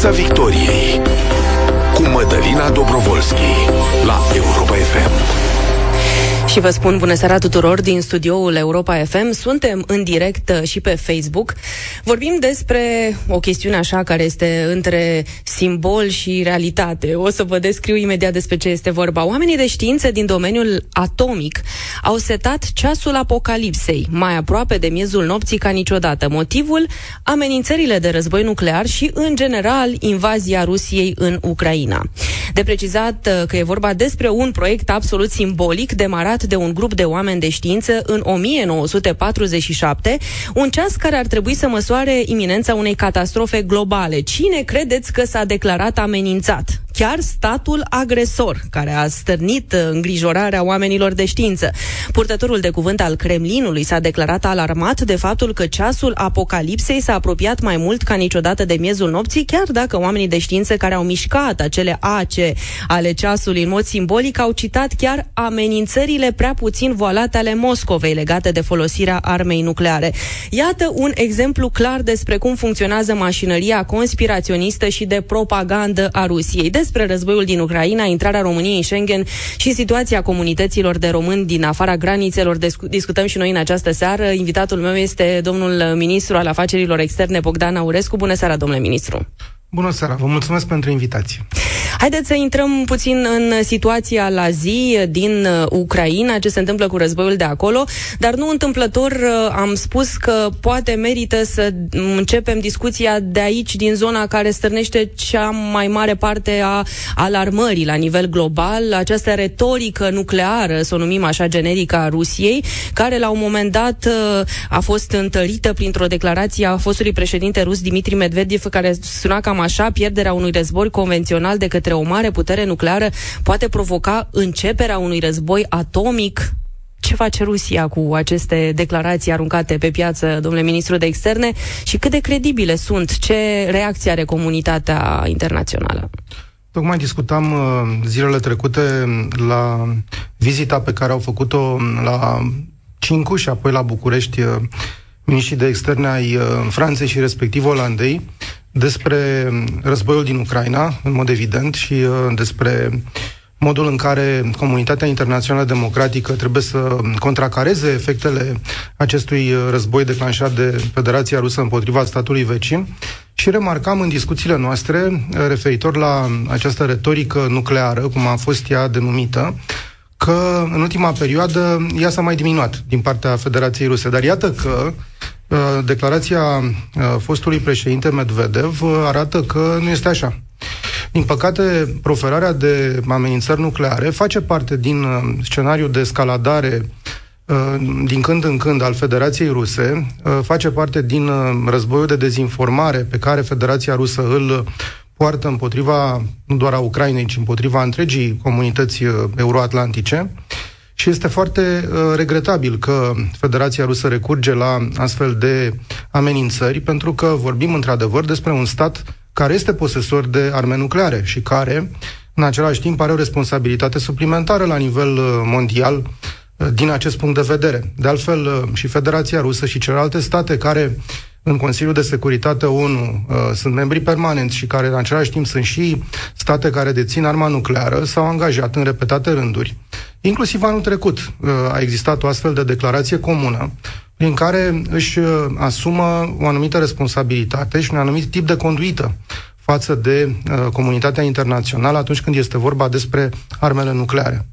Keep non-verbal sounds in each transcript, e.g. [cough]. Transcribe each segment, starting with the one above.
Piața Victoriei cu Mădălina Dobrovolski la Europa FM. Și vă spun bună seara tuturor din studioul Europa FM. Suntem în direct uh, și pe Facebook. Vorbim despre o chestiune așa care este între simbol și realitate. O să vă descriu imediat despre ce este vorba. Oamenii de știință din domeniul atomic au setat ceasul apocalipsei, mai aproape de miezul nopții ca niciodată. Motivul? Amenințările de război nuclear și, în general, invazia Rusiei în Ucraina. De precizat uh, că e vorba despre un proiect absolut simbolic demarat de un grup de oameni de știință în 1947, un ceas care ar trebui să măsoare iminența unei catastrofe globale. Cine credeți că s-a declarat amenințat? Chiar statul agresor, care a stârnit uh, îngrijorarea oamenilor de știință. Purtătorul de cuvânt al Kremlinului s-a declarat alarmat de faptul că ceasul apocalipsei s-a apropiat mai mult ca niciodată de miezul nopții, chiar dacă oamenii de știință care au mișcat acele ace ale ceasului în mod simbolic au citat chiar amenințările prea puțin voalate ale Moscovei legate de folosirea armei nucleare. Iată un exemplu clar despre cum funcționează mașinăria conspiraționistă și de propagandă a Rusiei. Des despre războiul din Ucraina, intrarea României în Schengen și situația comunităților de români din afara granițelor. Discutăm și noi în această seară. Invitatul meu este domnul ministru al afacerilor externe, Bogdan Aurescu. Bună seara, domnule ministru! Bună seara, vă mulțumesc pentru invitație. Haideți să intrăm puțin în situația la zi din uh, Ucraina, ce se întâmplă cu războiul de acolo, dar nu întâmplător uh, am spus că poate merită să începem discuția de aici, din zona care stârnește cea mai mare parte a alarmării la nivel global, această retorică nucleară, să o numim așa generică a Rusiei, care la un moment dat uh, a fost întărită printr-o declarație a fostului președinte rus Dimitri Medvedev, care suna cam așa, pierderea unui război convențional de către o mare putere nucleară poate provoca începerea unui război atomic ce face Rusia cu aceste declarații aruncate pe piață, domnule ministru de externe, și cât de credibile sunt? Ce reacție are comunitatea internațională? Tocmai discutam uh, zilele trecute la vizita pe care au făcut-o la Cincu și apoi la București uh, miniștrii de externe ai uh, Franței și respectiv Olandei despre războiul din Ucraina, în mod evident, și uh, despre modul în care comunitatea internațională democratică trebuie să contracareze efectele acestui uh, război declanșat de Federația Rusă împotriva statului vecin și remarcam în discuțiile noastre uh, referitor la această retorică nucleară, cum a fost ea denumită, că în ultima perioadă ea s-a mai diminuat din partea Federației Ruse. Dar iată că Uh, declarația uh, fostului președinte Medvedev uh, arată că nu este așa. Din păcate, proferarea de amenințări nucleare face parte din scenariul de escaladare din când în când al Federației Ruse, face parte din războiul de dezinformare pe care Federația Rusă îl poartă împotriva nu doar a Ucrainei, ci împotriva întregii comunități euroatlantice. Și este foarte uh, regretabil că Federația Rusă recurge la astfel de amenințări, pentru că vorbim într-adevăr despre un stat care este posesor de arme nucleare și care, în același timp, are o responsabilitate suplimentară la nivel uh, mondial uh, din acest punct de vedere. De altfel, uh, și Federația Rusă și celelalte state care în Consiliul de Securitate ONU uh, sunt membri permanenți și care în același timp sunt și state care dețin arma nucleară, s-au angajat în repetate rânduri. Inclusiv anul trecut uh, a existat o astfel de declarație comună prin care își uh, asumă o anumită responsabilitate și un anumit tip de conduită față de uh, comunitatea internațională atunci când este vorba despre armele nucleare.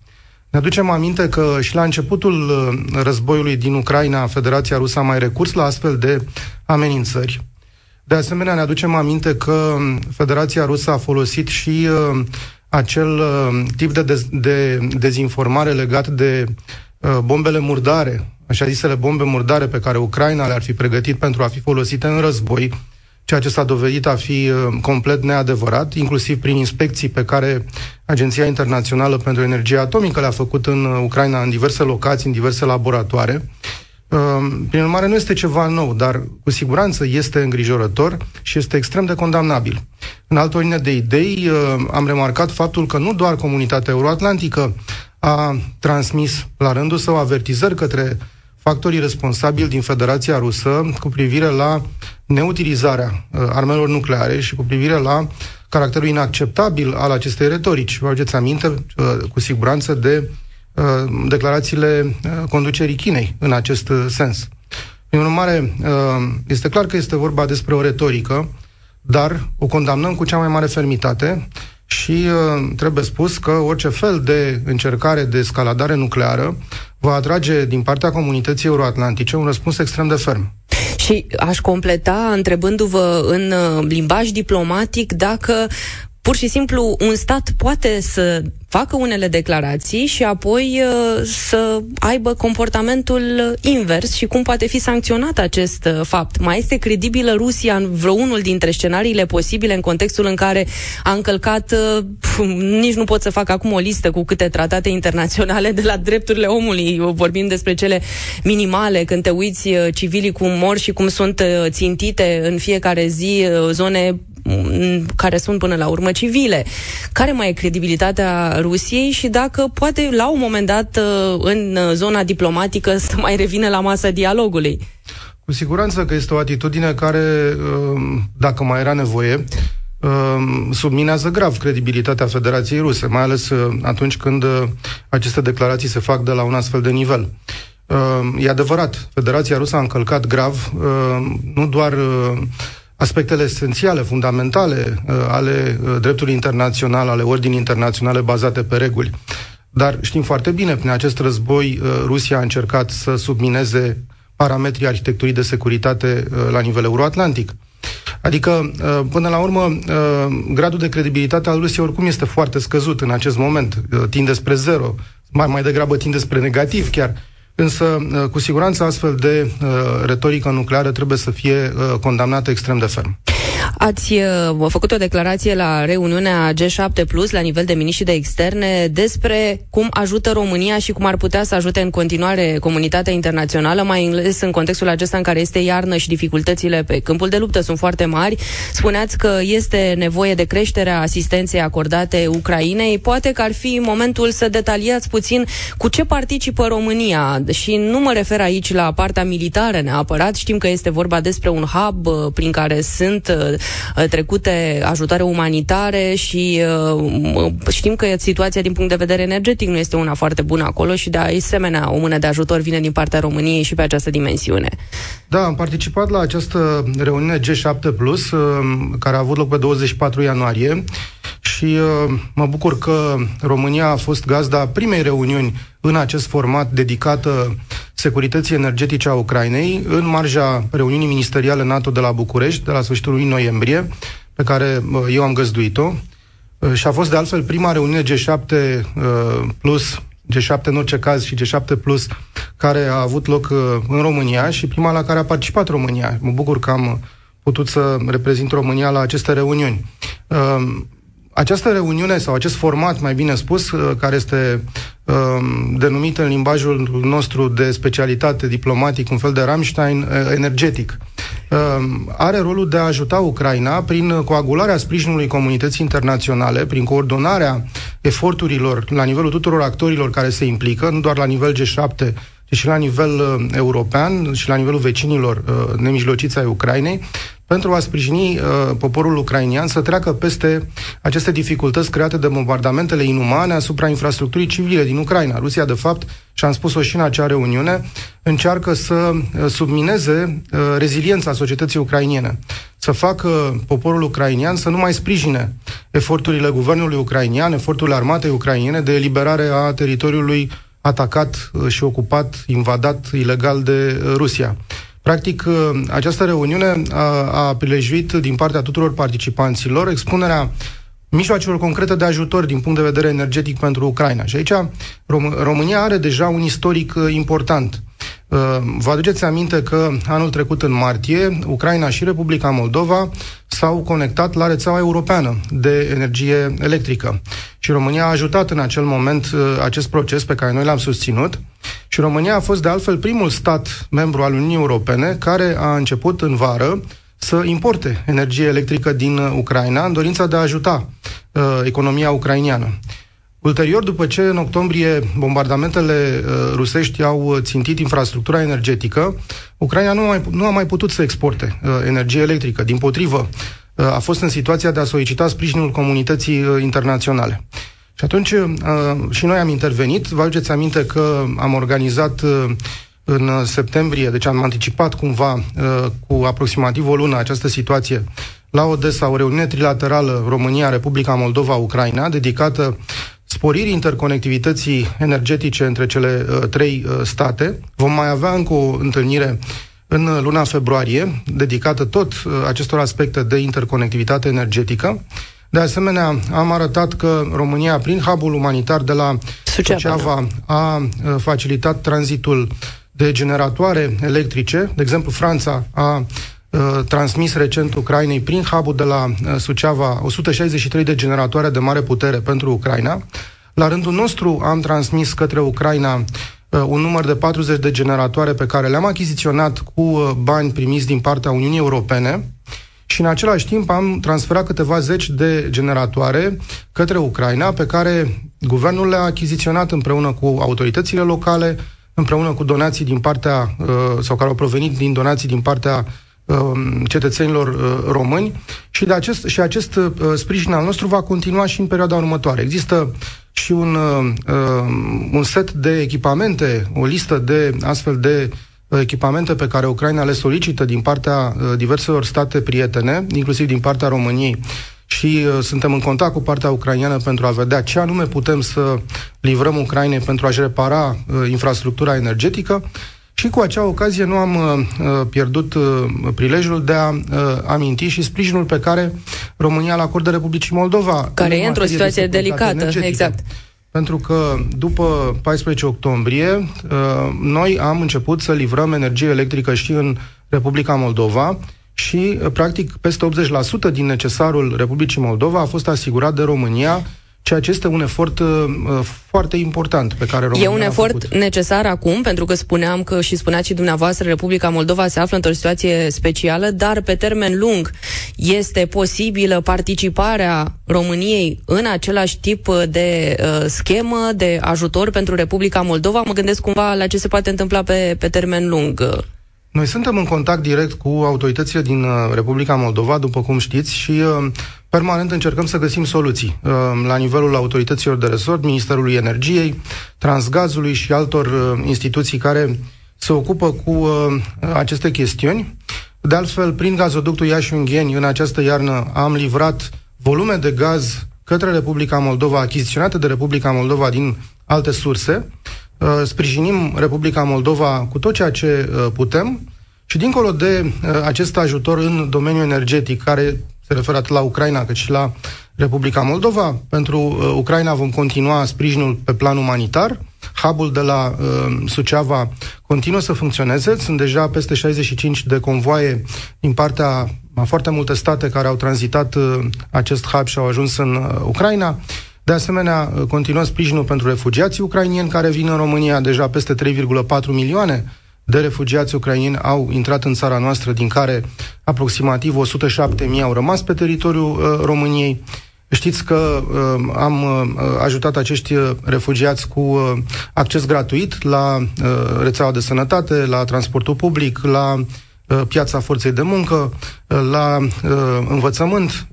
Ne aducem aminte că și la începutul uh, războiului din Ucraina, Federația Rusă a mai recurs la astfel de amenințări. De asemenea, ne aducem aminte că Federația Rusă a folosit și uh, acel uh, tip de, dez- de dezinformare legat de uh, bombele murdare, așa zisele bombe murdare pe care Ucraina le-ar fi pregătit pentru a fi folosite în război, ceea ce s-a dovedit a fi uh, complet neadevărat, inclusiv prin inspecții pe care Agenția Internațională pentru Energie Atomică le-a făcut în uh, Ucraina, în diverse locații, în diverse laboratoare. Uh, prin urmare, nu este ceva nou, dar cu siguranță este îngrijorător și este extrem de condamnabil. În altă ordine de idei, am remarcat faptul că nu doar comunitatea euroatlantică a transmis la rândul său avertizări către factorii responsabili din Federația Rusă cu privire la neutilizarea uh, armelor nucleare și cu privire la caracterul inacceptabil al acestei retorici. Vă aduceți aminte, uh, cu siguranță, de uh, declarațiile conducerii Chinei în acest sens. Prin urmare, este clar că este vorba despre o retorică, dar o condamnăm cu cea mai mare fermitate și uh, trebuie spus că orice fel de încercare de escaladare nucleară va atrage din partea comunității euroatlantice un răspuns extrem de ferm. Și aș completa întrebându-vă în uh, limbaj diplomatic dacă pur și simplu un stat poate să facă unele declarații și apoi uh, să aibă comportamentul invers și cum poate fi sancționat acest uh, fapt. Mai este credibilă Rusia în vreunul dintre scenariile posibile în contextul în care a încălcat, uh, nici nu pot să fac acum o listă cu câte tratate internaționale de la drepturile omului, vorbim despre cele minimale, când te uiți civilii cum mor și cum sunt țintite în fiecare zi zone care sunt până la urmă civile. Care mai e credibilitatea Rusiei și dacă poate la un moment dat uh, în zona diplomatică [laughs] să mai revină la masa dialogului? Cu siguranță că este o atitudine care, uh, dacă mai era nevoie, uh, subminează grav credibilitatea Federației Ruse, mai ales atunci când aceste declarații se fac de la un astfel de nivel. E adevărat, Federația Rusă a încălcat grav nu doar aspectele esențiale, fundamentale uh, ale uh, dreptului internațional, ale ordinii internaționale bazate pe reguli. Dar știm foarte bine, prin acest război, uh, Rusia a încercat să submineze parametrii arhitecturii de securitate la nivel euroatlantic. Adică, până la urmă, gradul de credibilitate al Rusiei oricum este foarte scăzut în acest moment, tinde spre zero, mai, mai degrabă tinde spre negativ chiar. Însă, uh, cu siguranță, astfel de uh, retorică nucleară trebuie să fie uh, condamnată extrem de ferm. Ați uh, făcut o declarație la reuniunea G7 Plus la nivel de miniștri de externe despre cum ajută România și cum ar putea să ajute în continuare comunitatea internațională, mai ales în contextul acesta în care este iarnă și dificultățile pe câmpul de luptă sunt foarte mari. Spuneați că este nevoie de creșterea asistenței acordate Ucrainei. Poate că ar fi momentul să detaliați puțin cu ce participă România și nu mă refer aici la partea militară neapărat. Știm că este vorba despre un hub uh, prin care sunt uh, Uh, trecute ajutoare umanitare și uh, știm că situația din punct de vedere energetic nu este una foarte bună acolo și de asemenea o mână de ajutor vine din partea României și pe această dimensiune. Da, am participat la această reuniune G7+, Plus, uh, care a avut loc pe 24 ianuarie și mă bucur că România a fost gazda primei reuniuni în acest format dedicată securității energetice a Ucrainei, în marja reuniunii ministeriale NATO de la București, de la sfârșitul lui noiembrie, pe care eu am găzduit-o. Uh, și a fost de altfel prima reuniune G7 uh, plus G7 în orice caz și G7 Plus care a avut loc uh, în România și prima la care a participat România. Mă bucur că am putut să reprezint România la aceste reuniuni. Această reuniune sau acest format, mai bine spus, uh, care este um, denumit în limbajul nostru de specialitate diplomatic, un fel de Rammstein uh, energetic, um, are rolul de a ajuta Ucraina prin coagularea sprijinului comunității internaționale, prin coordonarea eforturilor la nivelul tuturor actorilor care se implică, nu doar la nivel G7, ci și la nivel uh, european și la nivelul vecinilor uh, nemijlociți ai Ucrainei, pentru a sprijini uh, poporul ucrainian să treacă peste aceste dificultăți create de bombardamentele inumane asupra infrastructurii civile din Ucraina. Rusia, de fapt, și am spus-o și în acea reuniune, încearcă să uh, submineze uh, reziliența societății ucrainiene, să facă poporul ucrainian să nu mai sprijine eforturile guvernului ucrainian, eforturile armatei ucrainiene de eliberare a teritoriului atacat uh, și ocupat, invadat ilegal de uh, Rusia. Practic, uh, această reuniune a, a prilejuit din partea tuturor participanților expunerea mijloacelor concrete de ajutor din punct de vedere energetic pentru Ucraina. Și aici Rom- România are deja un istoric important. Uh, vă aduceți aminte că anul trecut, în martie, Ucraina și Republica Moldova s-au conectat la rețeaua europeană de energie electrică. Și România a ajutat în acel moment uh, acest proces pe care noi l-am susținut. Și România a fost, de altfel, primul stat membru al Uniunii Europene care a început în vară să importe energie electrică din Ucraina în dorința de a ajuta uh, economia ucrainiană. Ulterior, după ce în octombrie bombardamentele uh, rusești au țintit infrastructura energetică, Ucraina nu a mai, nu a mai putut să exporte uh, energie electrică. Din potrivă, uh, a fost în situația de a solicita sprijinul comunității uh, internaționale. Și atunci uh, și noi am intervenit. Vă aduceți aminte că am organizat uh, în septembrie, deci am anticipat cumva uh, cu aproximativ o lună această situație la Odessa, o reuniune trilaterală România, Republica Moldova, Ucraina, dedicată sporirii interconectivității energetice între cele uh, trei uh, state. Vom mai avea încă o întâlnire în luna februarie, dedicată tot uh, acestor aspecte de interconectivitate energetică. De asemenea, am arătat că România, prin hubul umanitar de la Suceava, Suceava a uh, facilitat tranzitul de generatoare electrice. De exemplu, Franța a uh, transmis recent Ucrainei prin hub de la uh, Suceava 163 de generatoare de mare putere pentru Ucraina. La rândul nostru am transmis către Ucraina uh, un număr de 40 de generatoare pe care le-am achiziționat cu uh, bani primiți din partea Uniunii Europene și în același timp am transferat câteva zeci de generatoare către Ucraina pe care guvernul le-a achiziționat împreună cu autoritățile locale, împreună cu donații din partea, uh, sau care au provenit din donații din partea um, cetățenilor uh, români și, de acest, și acest uh, sprijin al nostru va continua și în perioada următoare. Există și un, un set de echipamente, o listă de astfel de echipamente pe care Ucraina le solicită din partea diverselor state prietene, inclusiv din partea României, și uh, suntem în contact cu partea ucraineană pentru a vedea ce anume putem să livrăm Ucrainei pentru a-și repara uh, infrastructura energetică. Și cu acea ocazie nu am uh, uh pierdut uh, prilejul de a uh, aminti și sprijinul pe care România îl acordă Republicii Moldova. Care e într-o situație de delicată, energetică. exact. Pentru că după 14 octombrie, uh, noi am început să livrăm energie electrică și în Republica Moldova și, uh, practic, peste 80% din necesarul Republicii Moldova a fost asigurat de România, ceea ce este un efort uh, uh foarte important pe care România E un efort făcut. necesar acum, pentru că spuneam că și spuneați și dumneavoastră, Republica Moldova se află într-o situație specială, dar pe termen lung este posibilă participarea României în același tip de uh, schemă de ajutor pentru Republica Moldova? Mă gândesc cumva la ce se poate întâmpla pe, pe termen lung. Noi suntem în contact direct cu autoritățile din uh, Republica Moldova, după cum știți, și uh, permanent încercăm să găsim soluții uh, la nivelul autorităților de resort, Ministerului Energiei, Transgazului și altor instituții care se ocupă cu aceste chestiuni. De altfel, prin gazoductul Iași-Ungheni, în această iarnă, am livrat volume de gaz către Republica Moldova, achiziționate de Republica Moldova din alte surse. Uh, sprijinim Republica Moldova cu tot ceea ce uh, putem și dincolo de uh, acest ajutor în domeniul energetic, care se referă atât la Ucraina cât și la Republica Moldova, pentru Ucraina vom continua sprijinul pe plan umanitar. Hubul de la uh, Suceava continuă să funcționeze. Sunt deja peste 65 de convoaie din partea a foarte multe state care au tranzitat uh, acest hub și au ajuns în uh, Ucraina. De asemenea, continuă sprijinul pentru refugiații ucrainieni care vin în România, deja peste 3,4 milioane de refugiați ucrainieni au intrat în țara noastră, din care aproximativ 107.000 au rămas pe teritoriul uh, României. Știți că uh, am uh, ajutat acești refugiați cu uh, acces gratuit la uh, rețeaua de sănătate, la transportul public, la Uh, piața forței de muncă, uh, la uh, învățământ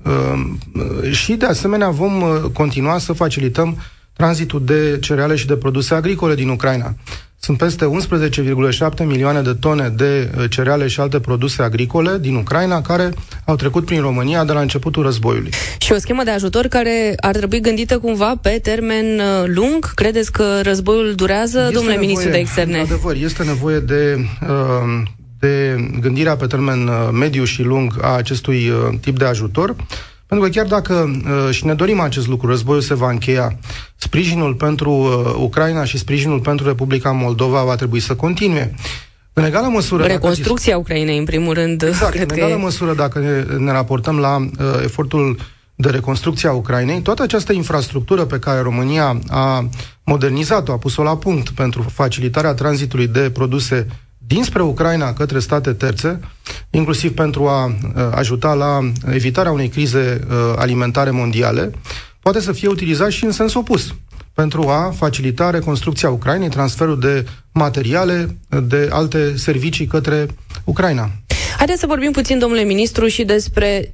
și, de asemenea, vom continua să facilităm tranzitul de cereale și de produse agricole din Ucraina. Sunt peste 11,7 milioane de tone de cereale și alte produse agricole din Ucraina care au trecut prin România de la începutul războiului. Și o schemă de ajutor care ar trebui gândită cumva pe termen lung? Credeți că războiul durează, este domnule nevoie, ministru de externe? Adevăr, este nevoie de uh, de gândirea pe termen uh, mediu și lung a acestui uh, tip de ajutor, pentru că chiar dacă uh, și ne dorim acest lucru, războiul se va încheia, sprijinul pentru Ucraina și sprijinul pentru Republica Moldova va trebui să continue. În egală măsură... Reconstrucția dacă... Ucrainei, în primul rând. Exact, cred în egală că... măsură, dacă ne, ne raportăm la uh, efortul de reconstrucție a Ucrainei, toată această infrastructură pe care România a modernizat-o, a pus-o la punct pentru facilitarea tranzitului de produse dinspre Ucraina către state terțe, inclusiv pentru a uh, ajuta la evitarea unei crize uh, alimentare mondiale, poate să fie utilizat și în sens opus. pentru a facilita reconstrucția Ucrainei, transferul de materiale, de alte servicii către Ucraina. Haideți să vorbim puțin, domnule ministru, și despre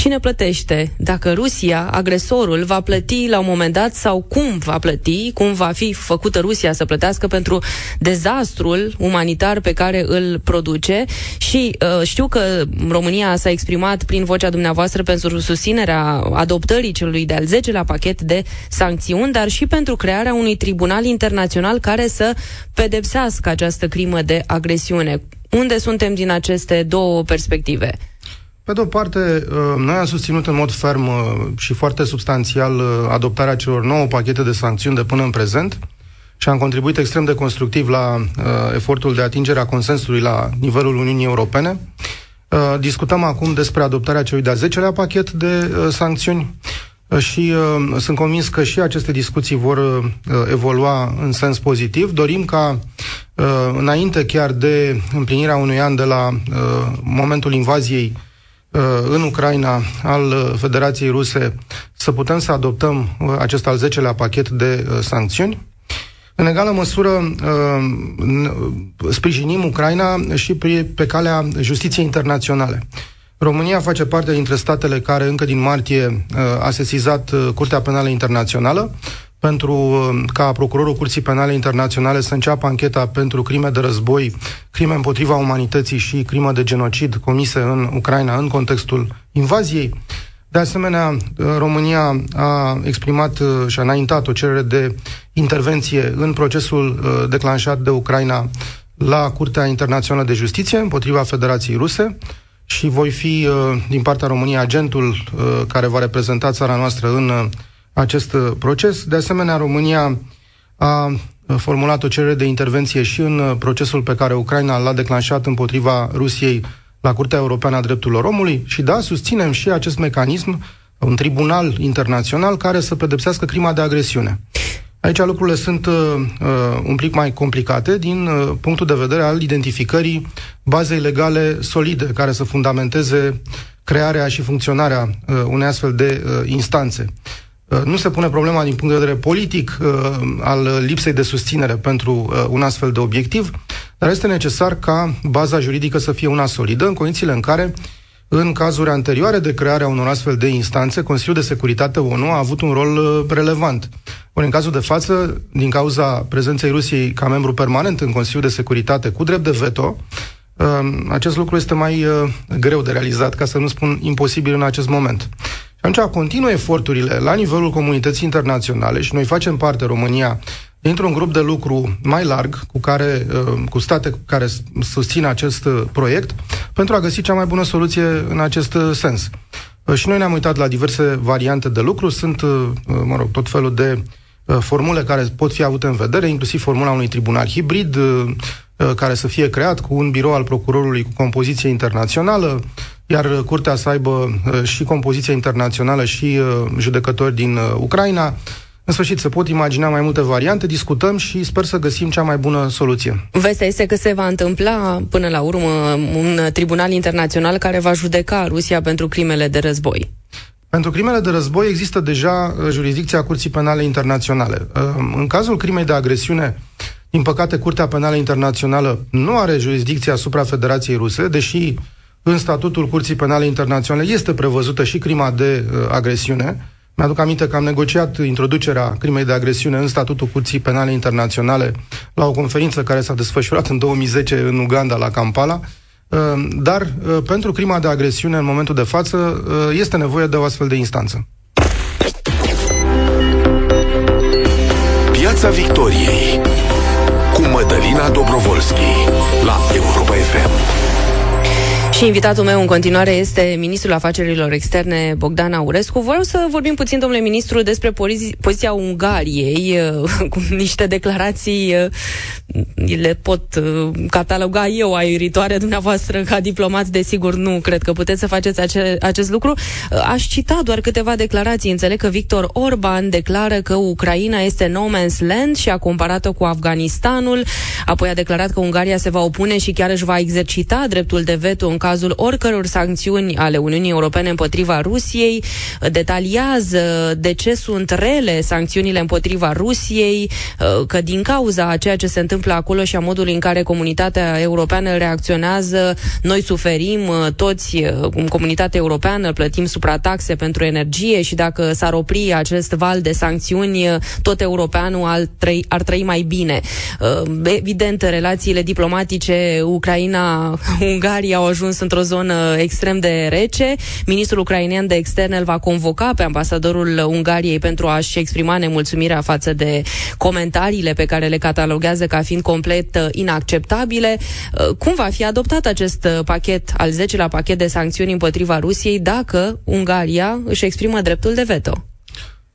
Cine plătește? Dacă Rusia, agresorul, va plăti la un moment dat sau cum va plăti, cum va fi făcută Rusia să plătească pentru dezastrul umanitar pe care îl produce și uh, știu că România s-a exprimat prin vocea dumneavoastră pentru susținerea adoptării celui de-al 10-lea pachet de sancțiuni, dar și pentru crearea unui tribunal internațional care să pedepsească această crimă de agresiune. Unde suntem din aceste două perspective? Pe de o parte, uh, noi am susținut în mod ferm uh, și foarte substanțial uh, adoptarea celor nouă pachete de sancțiuni de până în prezent și am contribuit extrem de constructiv la uh, efortul de atingere a consensului la nivelul Uniunii Europene. Uh, discutăm acum despre adoptarea celui de-a 10-lea pachet de uh, sancțiuni și uh, sunt convins că și aceste discuții vor uh, evolua în sens pozitiv. Dorim ca uh, înainte chiar de împlinirea unui an de la uh, momentul invaziei Uh, în Ucraina al uh, Federației Ruse să putem să adoptăm uh, acest al 10-lea pachet de sancțiuni. În egală măsură, sprijinim Ucraina și pe calea justiției internaționale. România face parte dintre statele care încă din martie a sesizat Curtea Penală Internațională pentru uh, ca procurorul Curții Penale Internaționale să înceapă ancheta pentru crime de război, crime împotriva umanității și crime de genocid comise în Ucraina în contextul invaziei. De asemenea, uh, România a exprimat uh, și a înaintat o cerere de intervenție în procesul declanșat de Ucraina la Curtea Internațională de Justiție împotriva Federației Ruse și voi fi din partea României agentul care va reprezenta țara noastră în acest uh, proces. De asemenea, România a uh, formulat o cerere de intervenție și în uh, procesul pe care Ucraina l-a declanșat împotriva Rusiei la Curtea Europeană a Drepturilor Omului și da, susținem și acest mecanism, un tribunal internațional care să pedepsească crima de agresiune. Aici lucrurile sunt uh, un pic mai complicate din uh, punctul de vedere al identificării bazei legale solide care să fundamenteze crearea și funcționarea uh, unei astfel de uh, instanțe. Uh, nu se pune problema din punct de vedere politic uh, al lipsei de susținere pentru uh, un astfel de obiectiv, dar este necesar ca baza juridică să fie una solidă, în condițiile în care, în cazuri anterioare de crearea unor astfel de instanțe, Consiliul de Securitate ONU a avut un rol relevant. Ori, în cazul de față, din cauza prezenței Rusiei ca membru permanent în Consiliul de Securitate cu drept de veto, acest lucru este mai greu de realizat, ca să nu spun imposibil în acest moment. Și atunci continuă eforturile la nivelul comunității internaționale și noi facem parte, România, dintr-un grup de lucru mai larg cu, care, uh, cu state care susțin acest uh, proiect pentru a găsi cea mai bună soluție în acest uh, sens. Și noi ne-am uitat la diverse variante de lucru, sunt, mă rog, tot felul de formule care pot fi avute în vedere, inclusiv formula unui tribunal hibrid, care să fie creat cu un birou al procurorului cu compoziție internațională, iar curtea să aibă uh, și compoziția internațională și uh, judecători din uh, Ucraina. În sfârșit, se pot imagina mai multe variante, discutăm și sper să găsim cea mai bună soluție. Vestea este că se va întâmpla până la urmă un tribunal internațional care va judeca Rusia pentru crimele de război. Pentru crimele de război există deja jurisdicția Curții Penale Internaționale. În cazul crimei de agresiune, din păcate, Curtea Penală Internațională nu are jurisdicție asupra Federației Ruse, deși în statutul Curții Penale Internaționale este prevăzută și crima de uh, agresiune. Mi-aduc aminte că am negociat introducerea crimei de agresiune în statutul Curții Penale Internaționale la o conferință care s-a desfășurat în 2010 în Uganda, la Kampala. Uh, dar uh, pentru crima de agresiune, în momentul de față, uh, este nevoie de o astfel de instanță. Piața Victoriei cu Mădălina Dobrovolski la Europa FM. Și invitatul meu în continuare este ministrul afacerilor externe Bogdan Aurescu. Vreau să vorbim puțin, domnule ministru, despre poziția Ungariei [laughs] cu niște declarații le pot cataloga eu aeritoare dumneavoastră ca diplomat, desigur nu cred că puteți să faceți ace- acest lucru. Aș cita doar câteva declarații. Înțeleg că Victor Orban declară că Ucraina este no man's land și a comparat-o cu Afganistanul. Apoi a declarat că Ungaria se va opune și chiar își va exercita dreptul de veto în cazul cazul oricăror sancțiuni ale Uniunii Europene împotriva Rusiei, detaliază de ce sunt rele sancțiunile împotriva Rusiei, că din cauza a ceea ce se întâmplă acolo și a modului în care comunitatea europeană reacționează, noi suferim toți, cum comunitatea europeană, plătim suprataxe pentru energie și dacă s-ar opri acest val de sancțiuni, tot europeanul ar trăi, ar trăi mai bine. Evident, relațiile diplomatice Ucraina-Ungaria au ajuns într-o zonă extrem de rece. Ministrul ucrainean de externe îl va convoca pe ambasadorul Ungariei pentru a-și exprima nemulțumirea față de comentariile pe care le cataloguează ca fiind complet uh, inacceptabile. Uh, cum va fi adoptat acest uh, pachet, al 10-lea pachet de sancțiuni împotriva Rusiei, dacă Ungaria își exprimă dreptul de veto?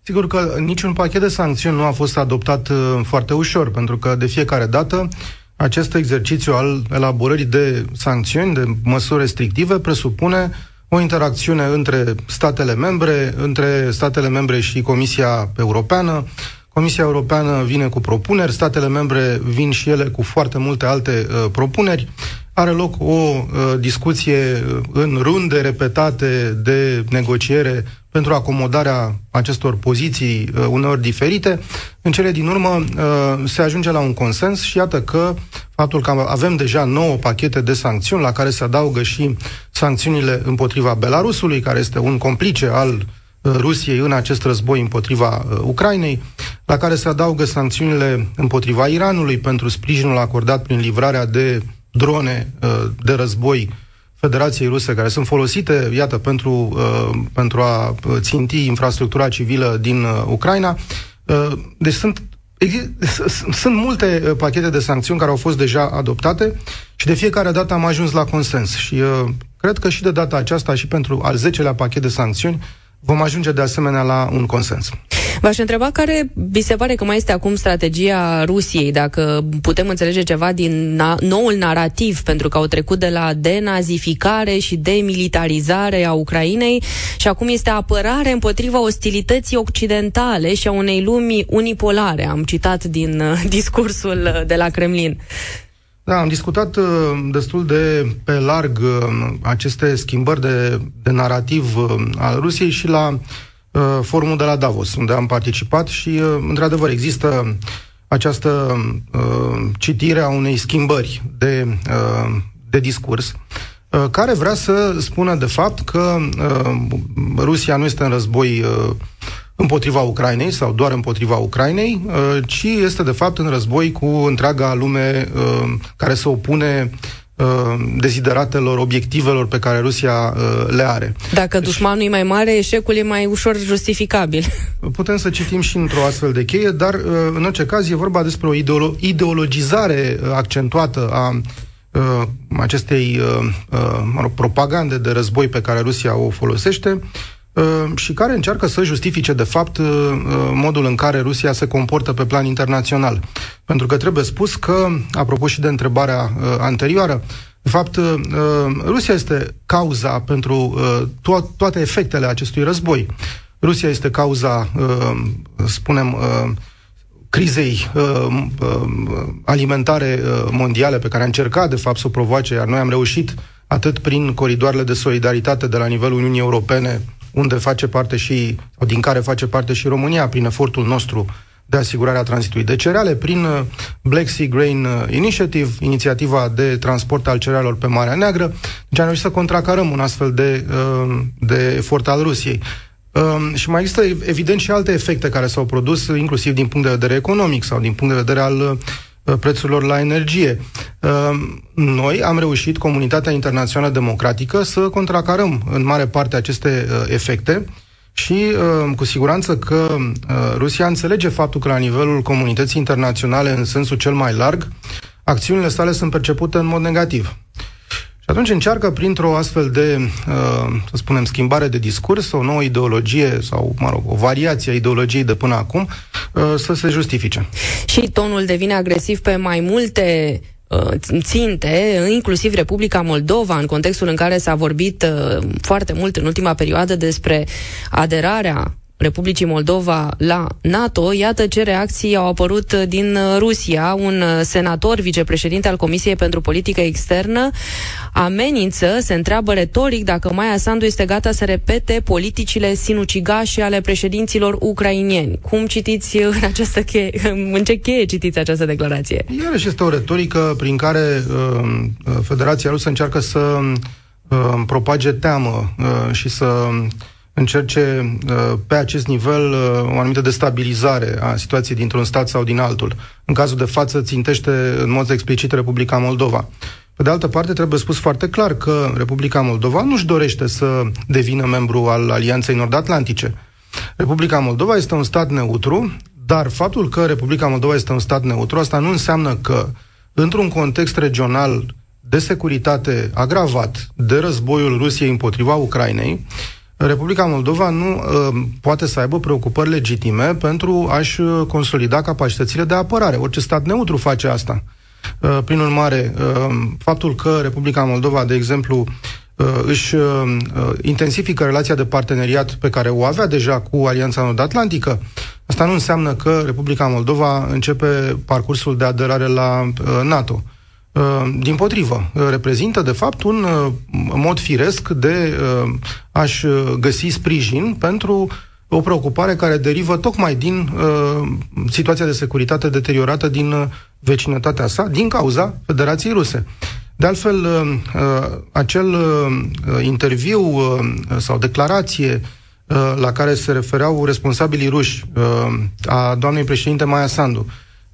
Sigur că niciun pachet de sancțiuni nu a fost adoptat foarte ușor, pentru că de fiecare dată acest exercițiu al elaborării de sancțiuni, de măsuri restrictive, presupune o interacțiune între statele membre, între statele membre și Comisia Europeană. Comisia Europeană vine cu propuneri, statele membre vin și ele cu foarte multe alte uh, propuneri. Are loc o uh, discuție în runde repetate de negociere pentru acomodarea acestor poziții uh, uneori diferite. În cele din urmă uh, se ajunge la un consens și iată că faptul că avem deja nouă pachete de sancțiuni la care se adaugă și sancțiunile împotriva Belarusului, care este un complice al uh, Rusiei în acest război împotriva uh, Ucrainei, la care se adaugă sancțiunile împotriva Iranului pentru sprijinul acordat prin livrarea de drone uh, de război Federației Ruse, care sunt folosite, iată, pentru, uh, pentru a uh, ținti infrastructura civilă din uh, Ucraina. Uh, deci sunt [laughs] sunt multe uh, pachete de sancțiuni care au fost deja adoptate și de fiecare dată am ajuns la consens. Și uh, cred că și de data aceasta, și pentru al 10-lea pachet de sancțiuni, vom ajunge de asemenea la un consens. V-aș întreba care vi se pare că mai este acum strategia Rusiei, dacă putem înțelege ceva din na- noul narativ, pentru că au trecut de la denazificare și demilitarizare a Ucrainei și acum este apărare împotriva ostilității occidentale și a unei lumi unipolare. Am citat din uh, [laughs] discursul uh, de la Kremlin. Da, am discutat uh, destul de pe larg uh, aceste schimbări de, de narativ uh, al Rusiei și la uh, forumul de la Davos, unde am participat și, uh, într-adevăr, există această uh, citire a unei schimbări de, uh, de discurs uh, care vrea să spună, de fapt, că uh, Rusia nu este în război uh, împotriva Ucrainei sau doar împotriva Ucrainei, uh, ci este de fapt în război cu întreaga lume uh, care se opune uh, dezideratelor, obiectivelor pe care Rusia le are. Dacă deci, dușmanul e mai mare, eșecul e mai ușor justificabil. [laughs] Putem să citim și într-o astfel de cheie, dar în orice caz e vorba despre o ideolo- ideologizare accentuată a acestei mă rog, propagande de război pe care Rusia o folosește Uh, și care încearcă să justifice, de fapt, uh, uh, modul în care Rusia se comportă pe plan internațional. Pentru că trebuie spus că, apropo și de întrebarea anterioară, de fapt, Rusia este cauza pentru to- toate efectele acestui război. Rusia este cauza, spunem, crizei alimentare mondiale pe care a încercat, de fapt, să o provoace, iar noi am reușit atât prin coridoarele de solidaritate de la nivelul Uniunii Europene, unde face parte și, sau din care face parte și România, prin efortul nostru de asigurare a tranzitului de cereale, prin uh, Black Sea Grain uh, Initiative, inițiativa de transport al cerealelor pe Marea Neagră. Deci am reușit să contracarăm un astfel de, uh, de efort al Rusiei. Și mai există, evident, și alte efecte care s-au produs, inclusiv din punct de vedere economic sau din punct de vedere al prețurilor la energie. Noi am reușit, comunitatea internațională democratică, să contracarăm în mare parte aceste efecte și cu siguranță că Rusia înțelege faptul că la nivelul comunității internaționale, în sensul cel mai larg, acțiunile sale sunt percepute în mod negativ. Și atunci încearcă printr-o astfel de, uh, să spunem, schimbare de discurs, o nouă ideologie sau, mă rog, o variație a ideologiei de până acum, uh, să se justifice. Și tonul devine agresiv pe mai multe uh, ținte, inclusiv Republica Moldova, în contextul în care s-a vorbit foarte mult în ultima perioadă despre aderarea Republicii Moldova la NATO, iată ce reacții au apărut din Rusia. Un senator, vicepreședinte al Comisiei pentru Politică Externă, amenință, se întreabă retoric dacă Maia Sandu este gata să repete politicile sinucigașe ale președinților ucrainieni. Cum citiți în această cheie, în ce cheie citiți această declarație? Iarăși este o retorică prin care uh, Federația Rusă încearcă să uh, propage teamă uh, și să încerce uh, pe acest nivel uh, o anumită destabilizare a situației dintr-un stat sau din altul. În cazul de față țintește în mod explicit Republica Moldova. Pe de altă parte, trebuie spus foarte clar că Republica Moldova nu-și dorește să devină membru al Alianței Nord-Atlantice. Republica Moldova este un stat neutru, dar faptul că Republica Moldova este un stat neutru, asta nu înseamnă că, într-un context regional de securitate agravat de războiul Rusiei împotriva Ucrainei, Republica Moldova nu uh, poate să aibă preocupări legitime pentru a-și uh, consolida capacitățile de apărare. Orice stat neutru face asta. Uh, prin urmare, uh, faptul că Republica Moldova, de exemplu, uh, își uh, uh, intensifică relația de parteneriat pe care o avea deja cu Alianța Nord-Atlantică, asta nu înseamnă că Republica Moldova începe parcursul de aderare la uh, NATO. Uh, din potrivă, uh, reprezintă, de fapt, un uh, mod firesc de a-și găsi sprijin pentru o preocupare care derivă tocmai din situația de securitate deteriorată din vecinătatea sa, din cauza Federației Ruse. De altfel, acel interviu sau declarație la care se refereau responsabilii ruși a doamnei președinte Maia Sandu,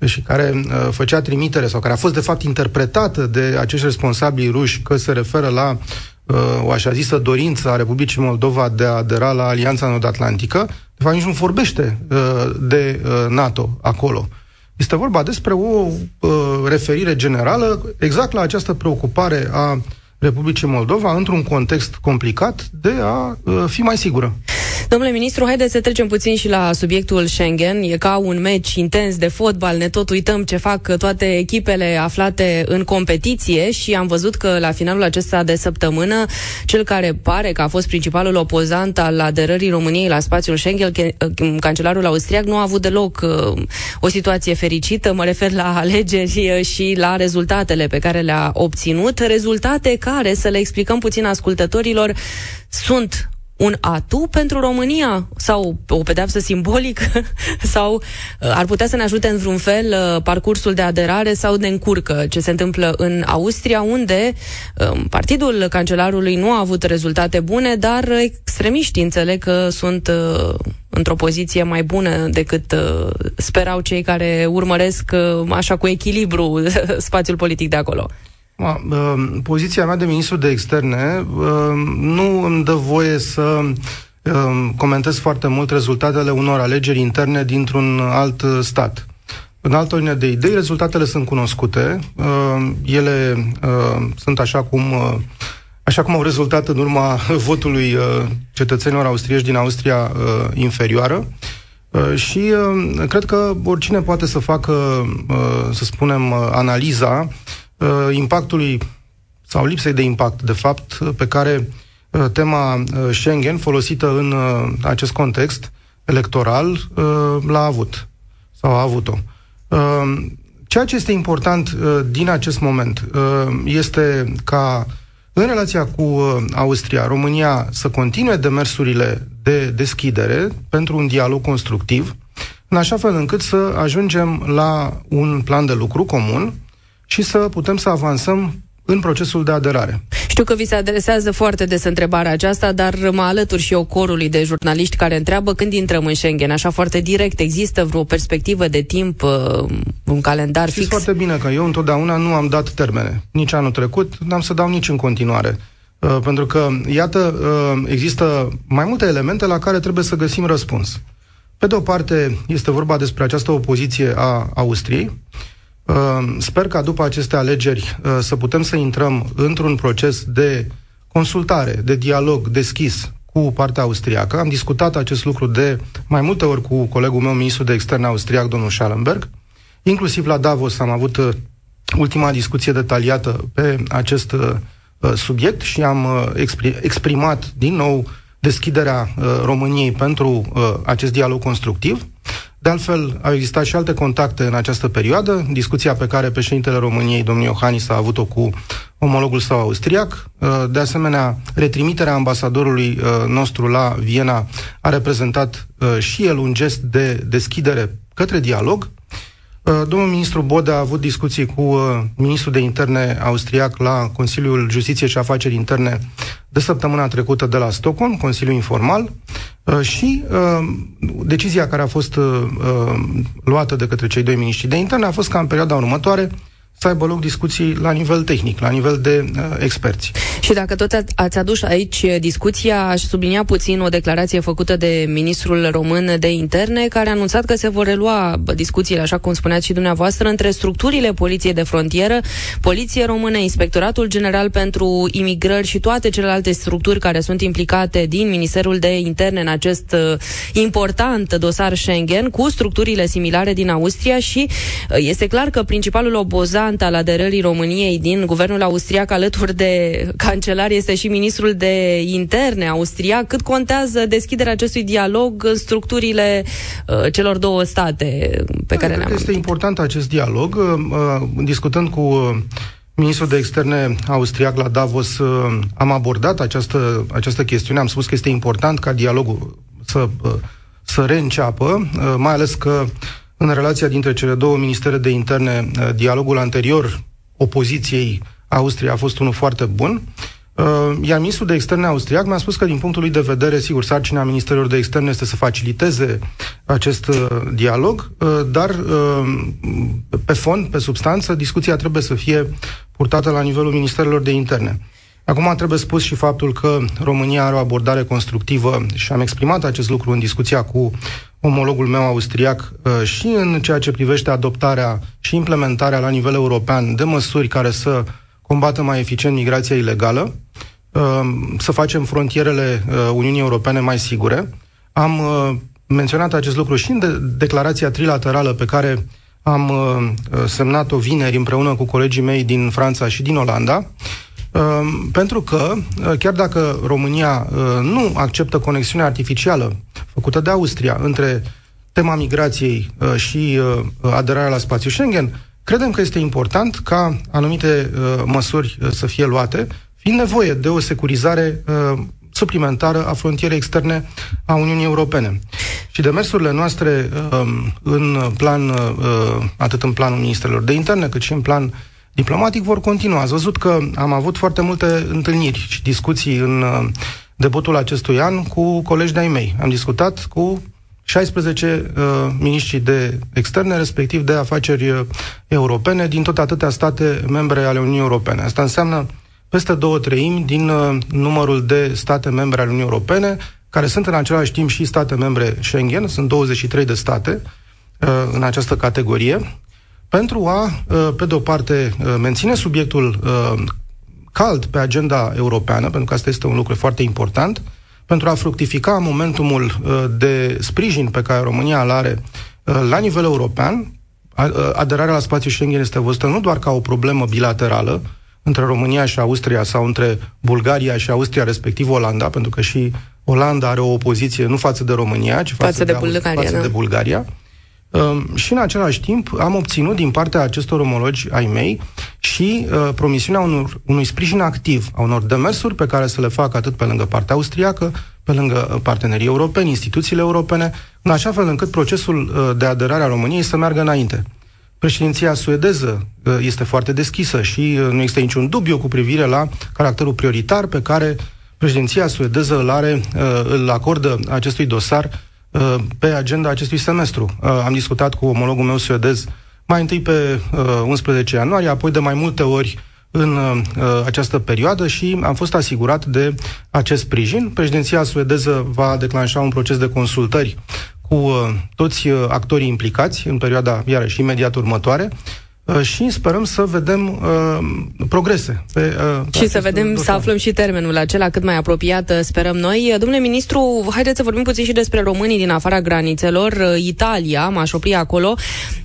și care uh, făcea trimitere sau care a fost de fapt interpretată de acești responsabili ruși că se referă la uh, o așa zisă dorință a Republicii Moldova de a adera la Alianța Nord-Atlantică, de fapt nici nu vorbește uh, de uh, NATO acolo. Este vorba despre o uh, referire generală exact la această preocupare a Republicii Moldova într-un context complicat de a uh, fi mai sigură. Domnule ministru, haideți să trecem puțin și la subiectul Schengen. E ca un meci intens de fotbal, ne tot uităm ce fac toate echipele aflate în competiție și am văzut că la finalul acesta de săptămână, cel care pare că a fost principalul opozant al aderării României la spațiul Schengen, cancelarul austriac, nu a avut deloc uh, o situație fericită. Mă refer la alegeri uh, și la rezultatele pe care le-a obținut. Rezultate care, să le explicăm puțin ascultătorilor, sunt un atu pentru România? Sau o pedeapsă simbolică? [laughs] Sau uh, ar putea să ne ajute în vreun fel uh, parcursul de aderare sau de încurcă? Ce se întâmplă în Austria, unde um, partidul cancelarului nu a avut rezultate bune, dar extremiștii înțeleg că sunt uh, într-o poziție mai bună decât sperau cei care urmăresc așa cu echilibru [laughs] spațiul politic de acolo. Uh, poziția mea de ministru de externe uh, nu îmi dă voie să uh, comentez foarte mult rezultatele unor alegeri interne dintr-un alt stat. În altă ordine de idei, rezultatele sunt cunoscute. Ele sunt așa cum așa cum au rezultat în urma [laughs] votului cetățenilor austrieși din Austria inferioară. Și cred că oricine poate să facă, să spunem, analiza uh, impactului sau lipsei de impact, de fapt, pe care uh, tema uh, Schengen, folosită în uh, acest context electoral, uh, l-a avut sau a avut-o. Uh, ceea ce este important uh, din acest moment uh, este ca în relația cu uh, Austria, România să continue demersurile de deschidere pentru un dialog constructiv, în așa fel încât să ajungem la un plan de lucru comun și să putem să avansăm în procesul de aderare. Știu că vi se adresează foarte des întrebarea aceasta, dar mă alătur și eu corului de jurnaliști care întreabă când intrăm în Schengen, așa foarte direct. Există vreo perspectivă de timp, uh, un calendar Știți fix? foarte bine că eu întotdeauna nu am dat termene. Nici anul trecut, n-am să dau nici în continuare. Uh, pentru că, iată, uh, există mai multe elemente la care trebuie să găsim răspuns. Pe de o parte, este vorba despre această opoziție a Austriei, Ehm, sper ca după aceste alegeri eh, să putem să intrăm într-un proces de consultare, de dialog deschis cu partea austriacă. Am discutat acest lucru de mai multe ori cu colegul meu, ministru de externe austriac, domnul Schallenberg. Inclusiv la Davos am avut eh, ultima discuție detaliată pe acest eh, subiect și am exprimat din nou deschiderea României pentru acest dialog constructiv. De altfel, au existat și alte contacte în această perioadă, discuția pe care președintele României, domnul Iohannis, a avut-o cu omologul său austriac. De asemenea, retrimiterea ambasadorului nostru la Viena a reprezentat și el un gest de deschidere către dialog. Uh, domnul ministru Bode a avut discuții cu uh, ministrul de interne austriac la Consiliul Justiție și Afaceri Interne de săptămâna trecută de la Stockholm, Consiliul Informal, uh, și decizia care a fost luată de către cei doi miniștri de interne a fost ca în perioada următoare să aibă loc discuții la nivel tehnic, la nivel de uh, experți. Și dacă tot ați adus aici discuția, aș sublinia puțin o declarație făcută de ministrul român de interne, care a anunțat că se vor relua discuțiile, așa cum spuneați și dumneavoastră, între structurile Poliției de Frontieră, Poliție Română, Inspectoratul General pentru Imigrări și toate celelalte structuri care sunt implicate din Ministerul de Interne în acest uh, important dosar Schengen, cu structurile similare din Austria și uh, este clar că principalul obozan important al aderării României din guvernul austriac alături de cancelar este și ministrul de interne austriac. Cât contează deschiderea acestui dialog în structurile uh, celor două state pe da, care le-am Este important acest dialog. Uh, uh, discutând cu uh, ministrul de externe austriac la Davos, uh, am abordat această, această chestiune. Am spus că este important ca dialogul să, uh, să reînceapă, uh, mai ales că în relația dintre cele două ministere de interne, uh, dialogul anterior opoziției Austria a fost unul foarte bun. Uh, iar ministrul de externe austriac mi-a spus că, din punctul lui de vedere, sigur, sarcina Ministerilor de Externe este să faciliteze acest uh, dialog, dar pe fond, pe substanță, discuția trebuie să fie purtată la nivelul Ministerilor de Interne. Acum trebuie spus și faptul că România are o abordare constructivă și am exprimat acest lucru în discuția cu omologul meu austriac uh, și în ceea ce privește adoptarea și implementarea la nivel european de măsuri care să combată mai eficient migrația ilegală, uh, să facem frontierele uh, Uniunii Europene mai sigure. Am menționat acest lucru și în declarația trilaterală pe care am semnat-o vineri împreună cu colegii mei din Franța și din Olanda Ehm, pentru că, eh, chiar dacă România eh, nu acceptă conexiunea artificială făcută de Austria între tema migrației eh, și aderarea la spațiul Schengen, credem că este important ca anumite măsuri să fie luate, fiind nevoie de o securizare suplimentară a frontierei externe a Uniunii Europene. Și demersurile noastre în plan, atât în planul ministrelor de interne, cât și în plan diplomatic vor continua. Ați văzut că am avut foarte multe întâlniri și discuții în uh, debutul acestui an cu colegi de-ai mei. Am discutat cu 16 uh, miniștri de externe, respectiv de afaceri uh, europene, din tot atâtea state membre ale Uniunii Europene. Asta înseamnă peste două treimi din uh, numărul de state membre ale Uniunii Europene, care sunt în același timp și state membre Schengen, sunt 23 de state uh, în această categorie, pentru a, uh, pe de o parte, uh, menține subiectul uh, cald pe agenda europeană, pentru că asta este un lucru foarte important, pentru a fructifica momentumul de sprijin pe care România îl are la nivel european. Aderarea la spațiul Schengen este văzută nu doar ca o problemă bilaterală între România și Austria sau între Bulgaria și Austria, respectiv Olanda, pentru că și Olanda are o opoziție nu față de România, ci față, față de, de, Bulgaria, față da. de Bulgaria. Ehm, și în același timp am obținut din partea acestor omologi ai mei și uh, promisiunea unor, unui sprijin activ, a unor demersuri pe care să le fac atât pe lângă partea austriacă, pe lângă uh, partenerii europeni, instituțiile europene, în așa fel încât procesul uh, de aderare a României să meargă înainte. Președinția suedeză uh, este foarte deschisă și uh, nu există niciun dubiu cu privire la caracterul prioritar pe care președinția suedeză îl are, uh, îl acordă acestui dosar Uh, pe agenda acestui semestru. Uh, am discutat cu omologul meu suedez mai întâi pe 11 uh, ianuarie, apoi de mai multe ori în această perioadă și am fost asigurat de acest sprijin. Președinția suedeză va declanșa un proces de consultări cu toți actorii implicați în perioada, iarăși, imediat următoare Uh, și sperăm să vedem uh, progrese. Pe, uh, și să vedem, dosar. să aflăm și termenul acela cât mai apropiat, uh, sperăm noi. Domnule ministru, haideți să vorbim puțin și despre românii din afara granițelor. Italia, m-aș opri acolo,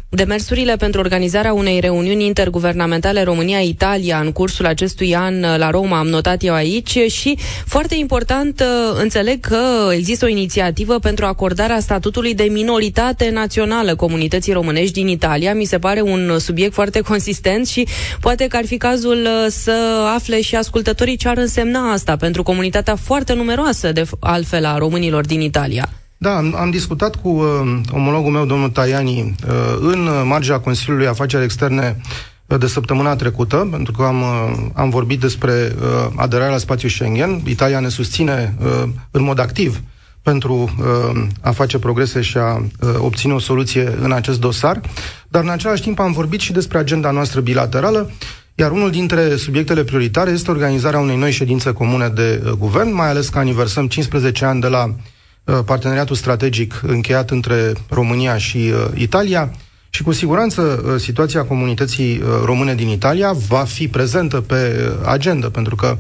Demersurile pentru organizarea unei reuniuni interguvernamentale România-Italia în cursul acestui an la Roma, am notat eu aici, și foarte important, înțeleg că există o inițiativă pentru acordarea statutului de minoritate națională comunității românești din Italia. Mi se pare un subiect foarte [laughs] consistent și poate că ar fi cazul să afle și ascultătorii ce ar însemna asta pentru comunitatea foarte numeroasă, de altfel, a românilor din Italia. Da, am, am discutat cu uh, omologul meu, domnul Tajani, uh, în marginea Consiliului Afaceri Externe uh, de săptămâna trecută, pentru că am, uh, am vorbit despre uh, aderarea la spațiul Schengen. Italia ne susține uh, în mod activ pentru uh, a face progrese și a uh, obține o soluție în acest dosar, dar în același timp am vorbit și despre agenda noastră bilaterală, iar unul dintre subiectele prioritare este organizarea unei noi ședințe comune de uh, guvern, mai ales că aniversăm 15 ani de la uh, Uh, parteneriatul strategic încheiat între România și uh, Italia și cu siguranță uh, situația comunității române din Italia va fi prezentă pe agenda, pentru că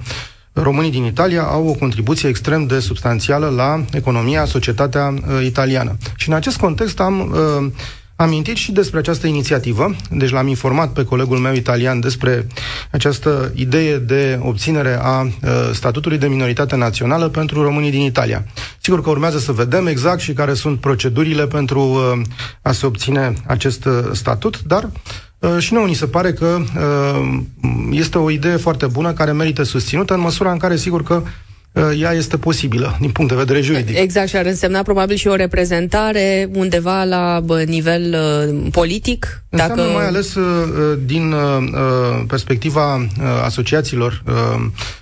românii din Italia au o contribuție extrem de substanțială la economia, societatea italiană. Și în acest context am uh, amintit și despre această inițiativă, deci l-am informat pe colegul meu italian despre această idee de obținere a uh, statutului de minoritate națională pentru românii din Italia. Sigur că urmează să vedem exact și care sunt procedurile pentru uh, a se obține acest uh, statut, dar uh, și nouă ni se pare că uh, este o idee foarte bună care merită susținută în măsura în care, sigur că Uh, ea este posibilă din punct de vedere juridic. Exact, și ar însemna probabil și o reprezentare undeva la nivel uh, politic. Înseamnă dacă... mai ales uh, din perspectiva asociațiilor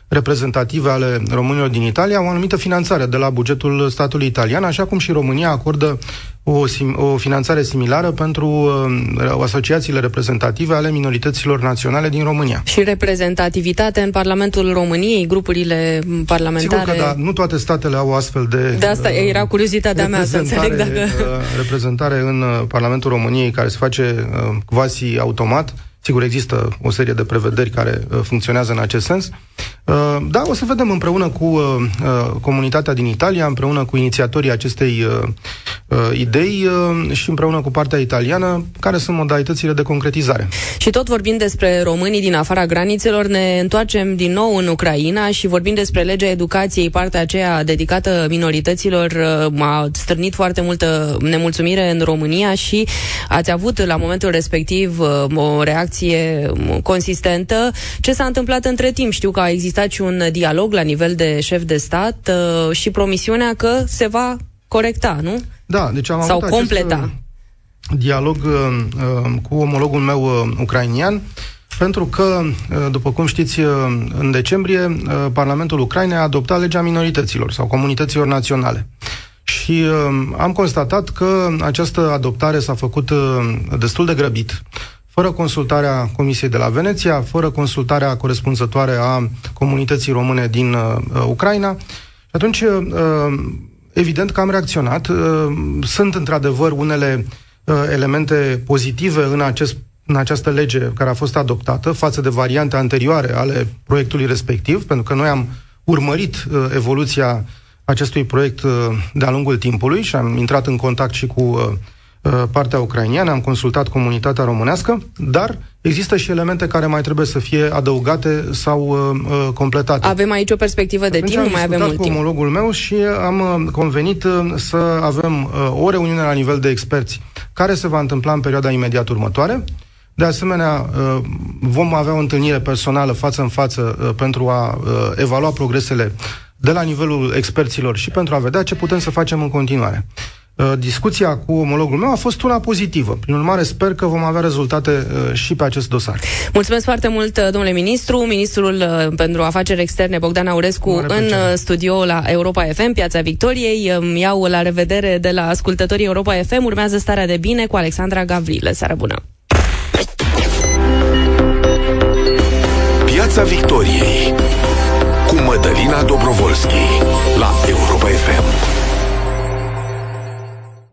reprezentative ale românilor din Italia o anumită finanțare de la bugetul statului italian, așa cum și România acordă o, sim, o finanțare similară pentru uh, asociațiile reprezentative ale minorităților naționale din România. Și reprezentativitate în Parlamentul României, grupurile parlamentare... Sigur că da, nu toate statele au astfel de... De asta uh, era curiozitatea mea să înțeleg dacă... Uh, reprezentare în uh, Parlamentul României care se face uh, quasi automat Sigur, există o serie de prevederi care uh, funcționează în acest sens. Uh, da, o să vedem împreună cu uh, uh comunitatea din Italia, împreună cu inițiatorii acestei uh, uh, idei și împreună cu partea italiană, care sunt modalitățile de concretizare. Și tot vorbind despre românii din afara granițelor, ne întoarcem din nou în Ucraina și vorbim despre legea educației, partea aceea dedicată minorităților, a strânit foarte multă nemulțumire în România și ați avut la momentul respectiv o reacție reacție consistentă. Ce s-a întâmplat între timp? Știu că a existat și un dialog la nivel de șef de stat uh, și promisiunea că se va corecta, nu? Da, deci am Sau avut completa. acest uh, dialog uh, uh, cu omologul meu uh, ucrainian, pentru că, uh, după cum știți, uh, în decembrie, Parlamentul Ucrainei a adoptat legea minorităților sau comunităților naționale. Și uh, am constatat că această adoptare s-a făcut uh, destul de grăbit fără consultarea Comisiei de la Veneția, fără consultarea corespunzătoare a comunității române din uh, Ucraina. Și atunci, uh, evident că am reacționat. Uh, sunt într-adevăr unele uh, elemente pozitive în, acest, în această lege care a fost adoptată față de variante anterioare ale proiectului respectiv, pentru că noi am urmărit uh, evoluția acestui proiect uh, de-a lungul timpului și am intrat în contact și cu uh, Uh, partea ucrainiană, am consultat comunitatea românească, dar există și elemente care mai trebuie să fie adăugate sau uh, uh completate. Avem aici o perspectivă de timp, nu mai avem mult cu omologul meu și am uh, convenit să avem uh, o reuniune la nivel de experți care se va întâmpla în perioada imediat următoare. De asemenea, vom avea o întâlnire personală față în față pentru a evalua progresele de la nivelul experților și pentru a vedea ce putem să facem în continuare. Uh, discuția cu omologul meu a fost una pozitivă. Prin urmare, sper că vom avea rezultate uh, și pe acest dosar. Mulțumesc foarte mult, uh, domnule ministru. Ministrul pentru afaceri externe, Bogdan Aurescu, în studio la Europa FM, Piața Victoriei. Îmi iau la revedere de la ascultătorii Europa FM. Urmează starea de bine cu Alexandra Gavrilă. Seară bună! Piața Victoriei cu Mădălina Dobrovolski la